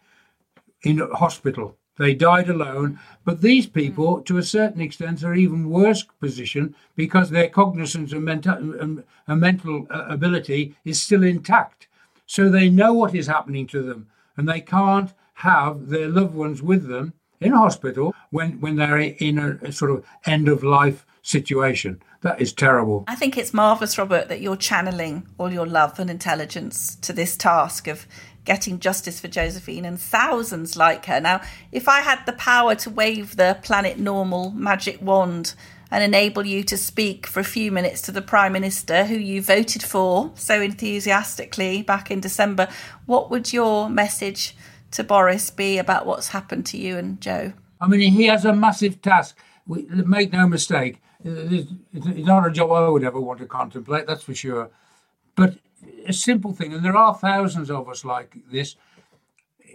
in hospital. They died alone. But these people, to a certain extent, are even worse position because their cognizance and mental, and, and mental uh, ability is still intact. So they know what is happening to them and they can't have their loved ones with them in hospital when, when they're in a, a sort of end of life situation. That is terrible. I think it's marvellous, Robert, that you're channeling all your love and intelligence to this task of getting justice for Josephine and thousands like her. Now, if I had the power to wave the planet normal magic wand and enable you to speak for a few minutes to the Prime Minister who you voted for so enthusiastically back in December, what would your message to Boris be about what's happened to you and Jo? I mean, he has a massive task. We, make no mistake, it's not a job I would ever want to contemplate, that's for sure. But a simple thing, and there are thousands of us like this.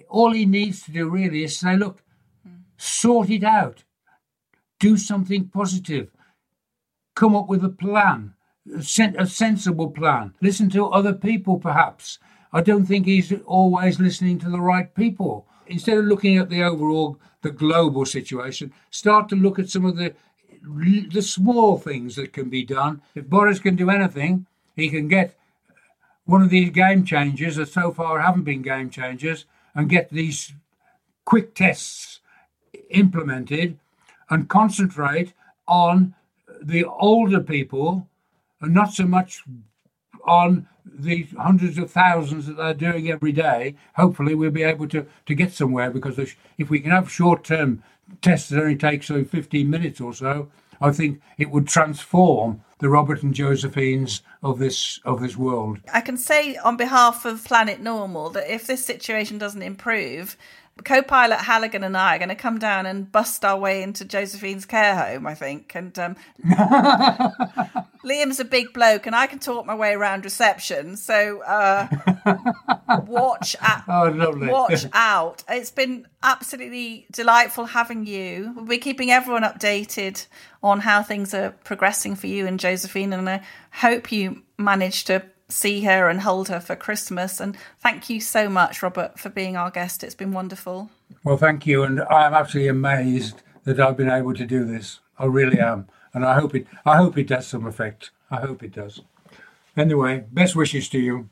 All he needs to do really is say, look, sort it out, do something positive, come up with a plan, a, sen- a sensible plan, listen to other people perhaps. I don't think he's always listening to the right people. Instead of looking at the overall, the global situation, start to look at some of the the small things that can be done. If Boris can do anything, he can get one of these game changers that so far haven't been game changers and get these quick tests implemented and concentrate on the older people and not so much on the hundreds of thousands that they're doing every day. Hopefully, we'll be able to, to get somewhere because if we can have short term tests that only take so 15 minutes or so, I think it would transform the Robert and Josephines of this of this world. I can say on behalf of Planet Normal that if this situation doesn't improve, co-pilot Halligan and I are going to come down and bust our way into Josephine's care home, I think. And um, Liam's a big bloke, and I can talk my way around reception. So uh, watch out! Oh, watch out! It's been absolutely delightful having you. We'll be keeping everyone updated on how things are progressing for you and Josephine, and I hope you manage to see her and hold her for Christmas. And thank you so much, Robert, for being our guest. It's been wonderful. Well, thank you. And I'm absolutely amazed that I've been able to do this. I really am. And I hope it I hope it does some effect. I hope it does. Anyway, best wishes to you.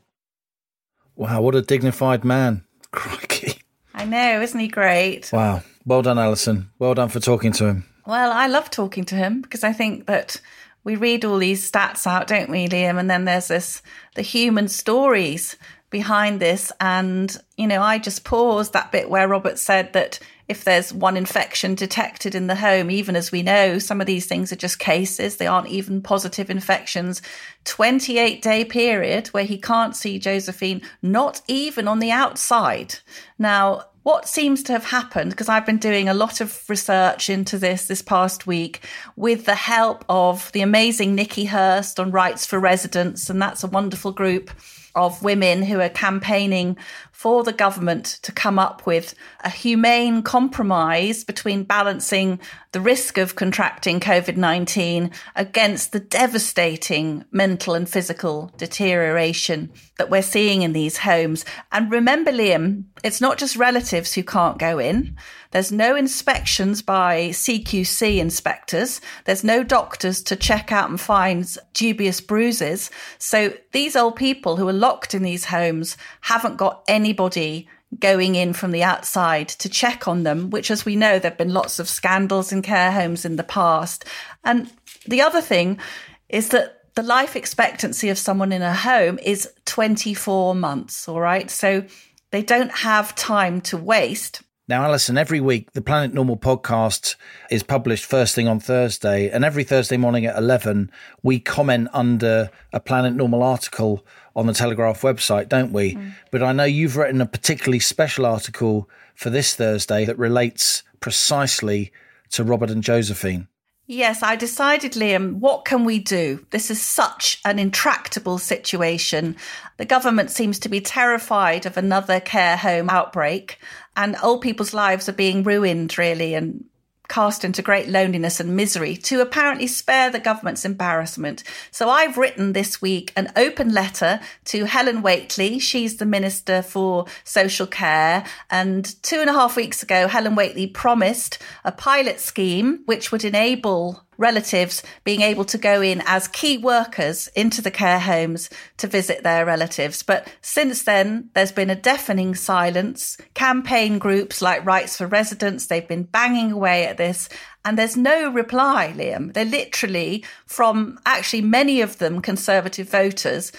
Wow, what a dignified man. Crikey. I know, isn't he great? Wow. Well done, Allison. Well done for talking to him. Well, I love talking to him because I think that we read all these stats out, don't we, Liam? And then there's this the human stories behind this. And, you know, I just paused that bit where Robert said that if there's one infection detected in the home, even as we know, some of these things are just cases, they aren't even positive infections. 28 day period where he can't see Josephine, not even on the outside. Now, what seems to have happened, because I've been doing a lot of research into this this past week with the help of the amazing Nikki Hurst on Rights for Residents, and that's a wonderful group of women who are campaigning for the government to come up with a humane compromise between balancing the risk of contracting COVID 19 against the devastating mental and physical deterioration that we're seeing in these homes. And remember, Liam, it's not just relatives who can't go in. There's no inspections by CQC inspectors. There's no doctors to check out and find dubious bruises. So these old people who are locked in these homes haven't got anybody going in from the outside to check on them, which, as we know, there have been lots of scandals in care homes in the past. And the other thing is that the life expectancy of someone in a home is 24 months. All right. So they don't have time to waste. Now, Allison, every week the Planet Normal podcast is published first thing on Thursday, and every Thursday morning at 11, we comment under a Planet Normal article on the Telegraph website, don't we? Mm. But I know you've written a particularly special article for this Thursday that relates precisely to Robert and Josephine. Yes, I decided, Liam, what can we do? This is such an intractable situation. The government seems to be terrified of another care home outbreak, and old people's lives are being ruined, really, and cast into great loneliness and misery to apparently spare the government's embarrassment. So I've written this week an open letter to Helen Whately. She's the Minister for Social Care. And two and a half weeks ago, Helen Whately promised a pilot scheme which would enable relatives being able to go in as key workers into the care homes to visit their relatives. But since then, there's been a deafening silence. Campaign groups like Rights for Residents, they've been banging away at this. And there's no reply, Liam. They're literally from actually many of them conservative voters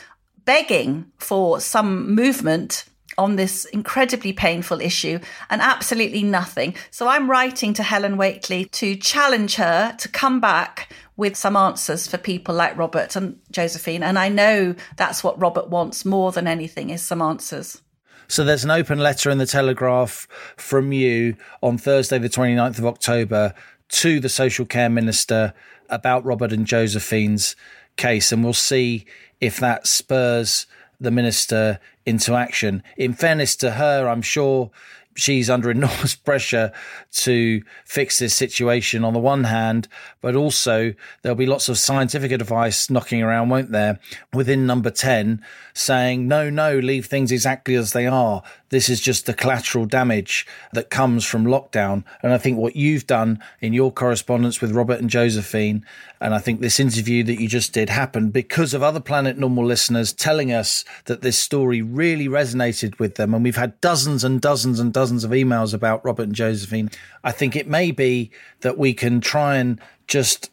begging for some movement on this incredibly painful issue and absolutely nothing. So I'm writing to Helen Whately to challenge her to come back with some answers for people like Robert and Josephine. And I know that's what Robert wants more than anything is some answers. So there's an open letter in the Telegraph from you on Thursday, the 29th of October, to the social care minister about Robert and Josephine's case. And we'll see if that spurs the minister into action. In fairness to her, I'm sure she's under enormous pressure to fix this situation on the one hand, but also there'll be lots of scientific advice knocking around, won't there, within number 10 saying, no, no, leave things exactly as they are. This is just the collateral damage that comes from lockdown. And I think what you've done in your correspondence with Robert and Josephine, and I think this interview that you just did happened because of other Planet Normal listeners telling us that this story really resonated with them. And we've had dozens and dozens and dozens of emails about Robert and Josephine. I think it may be that we can try and just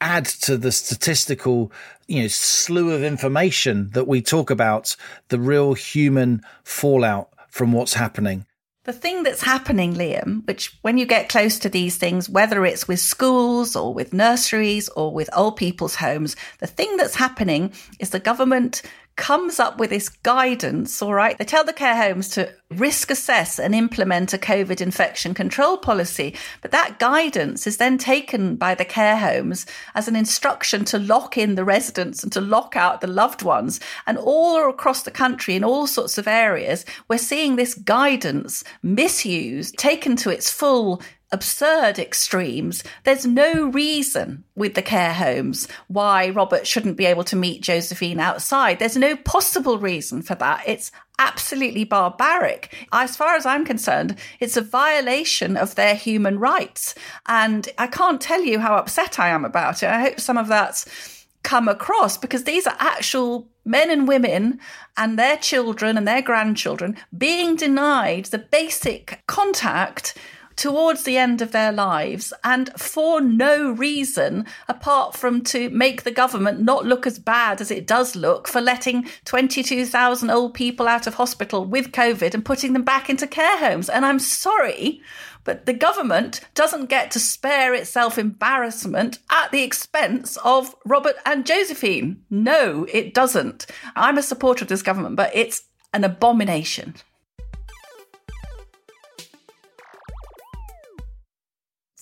add to the statistical you know slew of information that we talk about the real human fallout from what's happening. The thing that's happening, Liam, which when you get close to these things, whether it's with schools or with nurseries or with old people's homes, the thing that's happening is the government comes up with this guidance, all right? They tell the care homes to risk assess and implement a COVID infection control policy. But that guidance is then taken by the care homes as an instruction to lock in the residents and to lock out the loved ones. And all across the country, in all sorts of areas, we're seeing this guidance misused, taken to its full absurd extremes. There's no reason with the care homes why Robert shouldn't be able to meet Josephine outside. There's no possible reason for that. It's absolutely barbaric. As far as I'm concerned, it's a violation of their human rights. And I can't tell you how upset I am about it. I hope some of that's come across because these are actual men and women and their children and their grandchildren being denied the basic contact towards the end of their lives and for no reason apart from to make the government not look as bad as it does look for letting 22,000 old people out of hospital with COVID and putting them back into care homes. And I'm sorry, but the government doesn't get to spare itself embarrassment at the expense of Robert and Josephine. No, it doesn't. I'm a supporter of this government, but it's an abomination.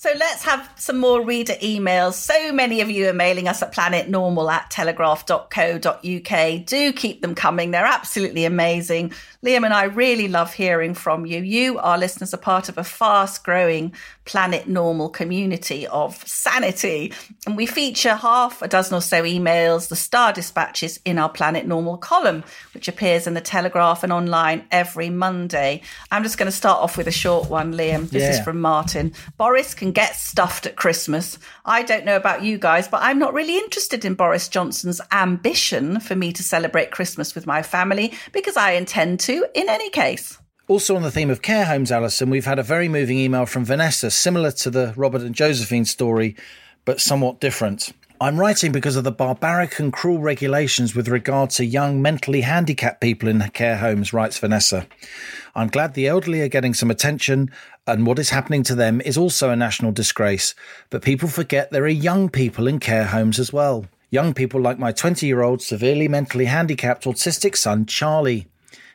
So let's have some more reader emails. So many of you are mailing us at planetnormal at telegraph.co.uk. Do keep them coming. They're absolutely amazing. Liam and I really love hearing from you. You, our listeners, are part of a fast growing Planet Normal community of sanity. And we feature half a dozen or so emails, the star dispatches in our Planet Normal column, which appears in the Telegraph and online every Monday. I'm just going to start off with a short one, Liam. This is from Martin. Boris can get stuffed at Christmas. I don't know about you guys, but I'm not really interested in Boris Johnson's ambition for me to celebrate Christmas with my family because I intend to in any case. Also, on the theme of care homes, Allison, we've had a very moving email from Vanessa, similar to the Robert and Josephine story, but somewhat different. I'm writing because of the barbaric and cruel regulations with regard to young mentally handicapped people in care homes, writes Vanessa. I'm glad the elderly are getting some attention, and what is happening to them is also a national disgrace. But people forget there are young people in care homes as well. Young people like my 20 year old, severely mentally handicapped autistic son, Charlie.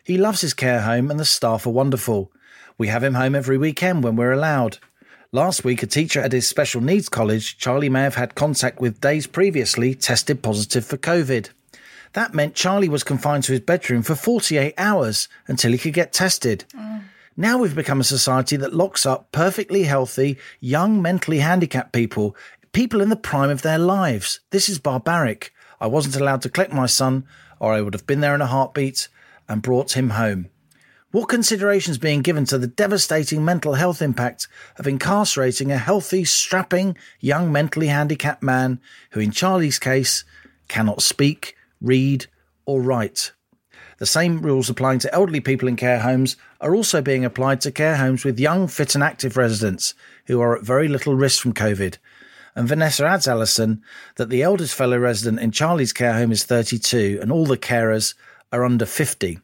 He loves his care home and the staff are wonderful. We have him home every weekend when we're allowed. Last week, a teacher at his special needs college, Charlie may have had contact with days previously, tested positive for COVID. That meant Charlie was confined to his bedroom for 48 hours until he could get tested. Now we've become a society that locks up perfectly healthy, young, mentally handicapped people, people in the prime of their lives. This is barbaric. I wasn't allowed to collect my son, or I would have been there in a heartbeat and brought him home. What consideration is being given to the devastating mental health impact of incarcerating a healthy, strapping, young, mentally handicapped man who, in Charlie's case, cannot speak, read, or write? The same rules applying to elderly people in care homes are also being applied to care homes with young, fit, and active residents who are at very little risk from COVID. And Vanessa adds, Allison, that the eldest fellow resident in Charlie's care home is 32 and all the carers are under 50.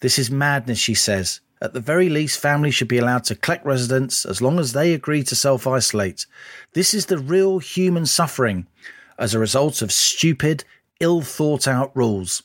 This is madness, she says. At the very least, families should be allowed to collect residents as long as they agree to self isolate. This is the real human suffering as a result of stupid, ill thought out rules.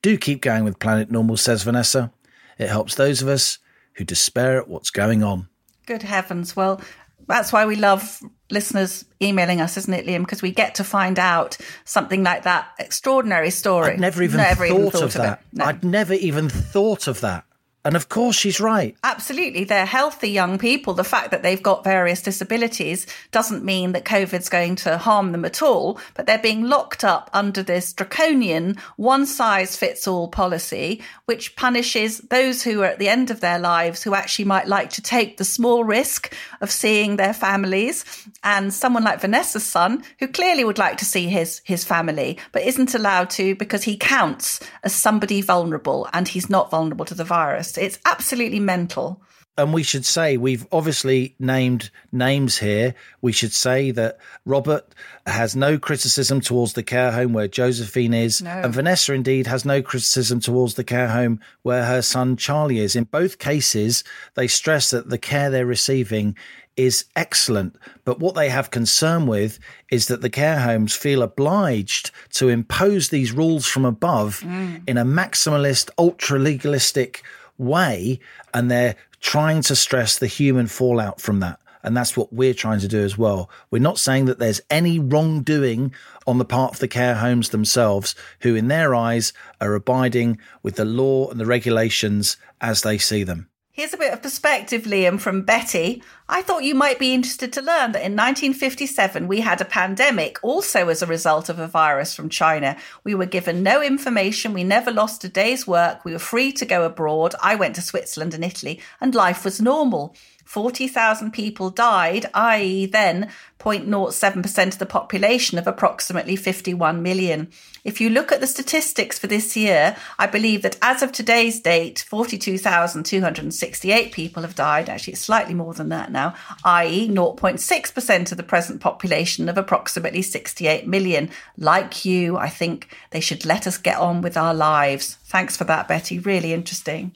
Do keep going with Planet Normal, says Vanessa. It helps those of us who despair at what's going on. Good heavens. Well, that's why we love listeners emailing us, isn't it, Liam? Because we get to find out something like that extraordinary story. I'd never even, Never thought, even thought of that. No. I'd never even thought of that. And of course, she's right. Absolutely. They're healthy young people. The fact that they've got various disabilities doesn't mean that COVID's going to harm them at all, but they're being locked up under this draconian one size fits all policy, which punishes those who are at the end of their lives who actually might like to take the small risk of seeing their families. And someone like Vanessa's son, who clearly would like to see his, his family, but isn't allowed to because he counts as somebody vulnerable and he's not vulnerable to the virus. It's absolutely mental. And we should say we've obviously named names here. We should say that Robert has no criticism towards the care home where Josephine is, No. and Vanessa indeed has no criticism towards the care home where her son Charlie is. In both cases, they stress that the care they're receiving is excellent. But what they have concern with is that the care homes feel obliged to impose these rules from above mm. in a maximalist, ultra legalistic way. And they're trying to stress the human fallout from that. And that's what we're trying to do as well. We're not saying that there's any wrongdoing on the part of the care homes themselves, who in their eyes are abiding with the law and the regulations as they see them. Here's a bit of perspective, Liam, from Betty. I thought you might be interested to learn that in 1957 we had a pandemic also as a result of a virus from China. We were given no information, we never lost a day's work, we were free to go abroad. I went to Switzerland and Italy, and life was normal. 40,000 people died, i.e., then 0.07% of the population of approximately 51 million. If you look at the statistics for this year, I believe that as of today's date, 42,268 people have died. Actually, it's slightly more than that now, i.e., 0.6% of the present population of approximately 68 million. Like you, I think they should let us get on with our lives. Thanks for that, Betty. Really interesting.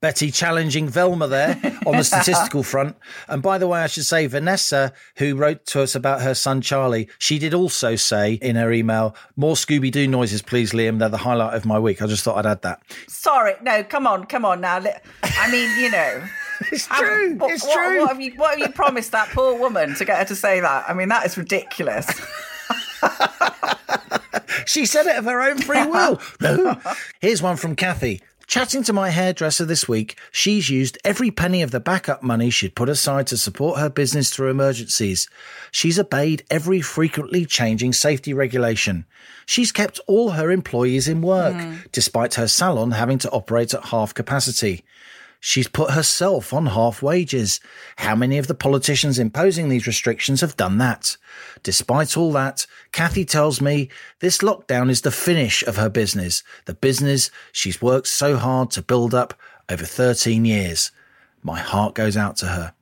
Betty challenging Velma there on the statistical front. And by the way, I should say Vanessa, who wrote to us about her son Charlie, she did also say in her email, more Scooby Doo noises, please, Liam. They're the highlight of my week. I just thought I'd add that. Sorry, no, come on, come on now. I mean, you know. It's true. What, it's what- true. What have, you, what have you promised that poor woman to get her to say that? I mean, that is ridiculous. She said it of her own free will. No. Here's one from Kathy. Chatting to my hairdresser this week, she's used every penny of the backup money she'd put aside to support her business through emergencies. She's obeyed every frequently changing safety regulation. She's kept all her employees in work, hmm. despite her salon having to operate at half capacity. She's put herself on half wages. How many of the politicians imposing these restrictions have done that? Despite all that, Kathy tells me this lockdown is the finish of her business, the business she's worked so hard to build up over 13 years. My heart goes out to her.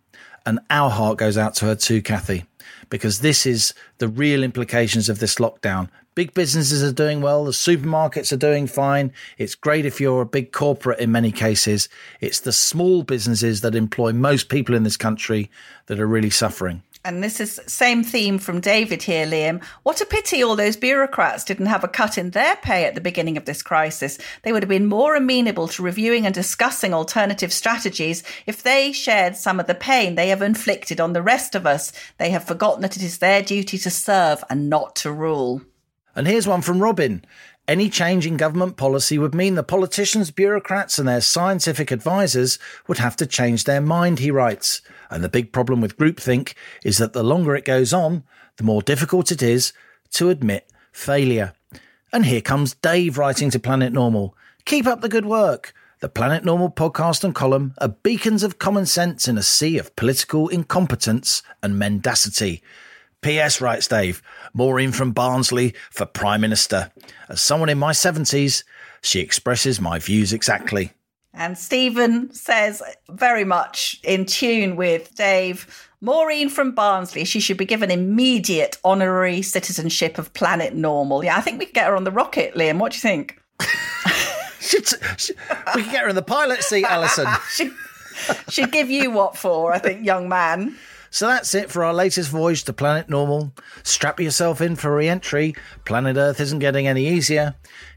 And our heart goes out to her too, Kathy, because this is the real implications of this lockdown. Big businesses are doing well, the supermarkets are doing fine. It's great if you're a big corporate in many cases. It's the small businesses that employ most people in this country that are really suffering. And this is same theme from David here, Liam. What a pity all those bureaucrats didn't have a cut in their pay at the beginning of this crisis. They would have been more amenable to reviewing and discussing alternative strategies if they shared some of the pain they have inflicted on the rest of us. They have forgotten that it is their duty to serve and not to rule. And here's one from Robin. Any change in government policy would mean the politicians, bureaucrats, and their scientific advisors would have to change their mind, he writes. And the big problem with groupthink is that the longer it goes on, the more difficult it is to admit failure. And here comes Dave writing to Planet Normal. Keep up the good work. The Planet Normal podcast and column are beacons of common sense in a sea of political incompetence and mendacity. P.S. writes Dave, Maureen from Barnsley for Prime Minister. As someone in my 70s, she expresses my views exactly. And Stephen says, very much in tune with Dave, Maureen from Barnsley, she should be given immediate honorary citizenship of Planet Normal. Yeah, I think we could get her on the rocket, Liam. What do you think? We can get her in the pilot seat, Allison. She'd, she'd give you what for, I think, young man. So that's it for our latest voyage to Planet Normal. Strap yourself in for re entry. Planet Earth isn't getting any easier.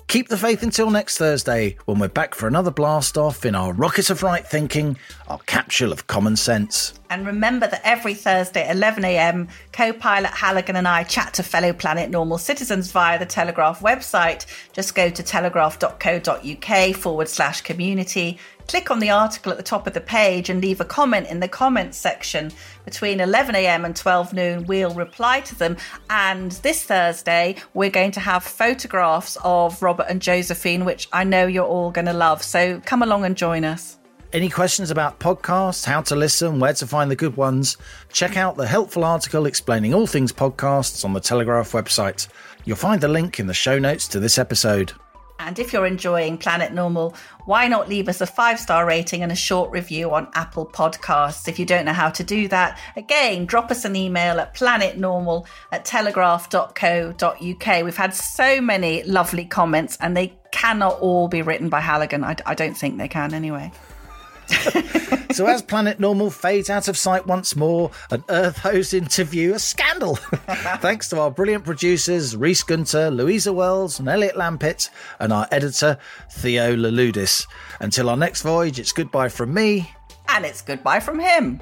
Keep the faith until next Thursday when we're back for another blast off in our rocket of right thinking, our capsule of common sense. And remember that every Thursday at 11am, co pilot Halligan and I chat to fellow Planet Normal citizens via the Telegraph website. Just go to telegraph.co.uk forward slash community. click on the article at the top of the page and leave a comment in the comments section between 11am and 12 noon. We'll reply to them. And this Thursday, we're going to have photographs of Robert and Josephine, which I know you're all going to love. So come along and join us. Any questions about podcasts, how to listen, where to find the good ones? Check out the helpful article explaining all things podcasts on the Telegraph website. You'll find the link in the show notes to this episode. And if you're enjoying Planet Normal, why not leave us a five star rating and a short review on Apple Podcasts? If you don't know how to do that, again, drop us an email at planetnormal at telegraph.co.uk. We've had so many lovely comments, and they cannot all be written by Halligan. I, I don't think they can anyway. so as Planet Normal fades out of sight once more, an Earth host interview, a scandal. Thanks to our brilliant producers, Reese Gunter, Louisa Wells, and Elliot Lampitt, and our editor, Theo Laludis. Until our next voyage, it's goodbye from me. And it's goodbye from him.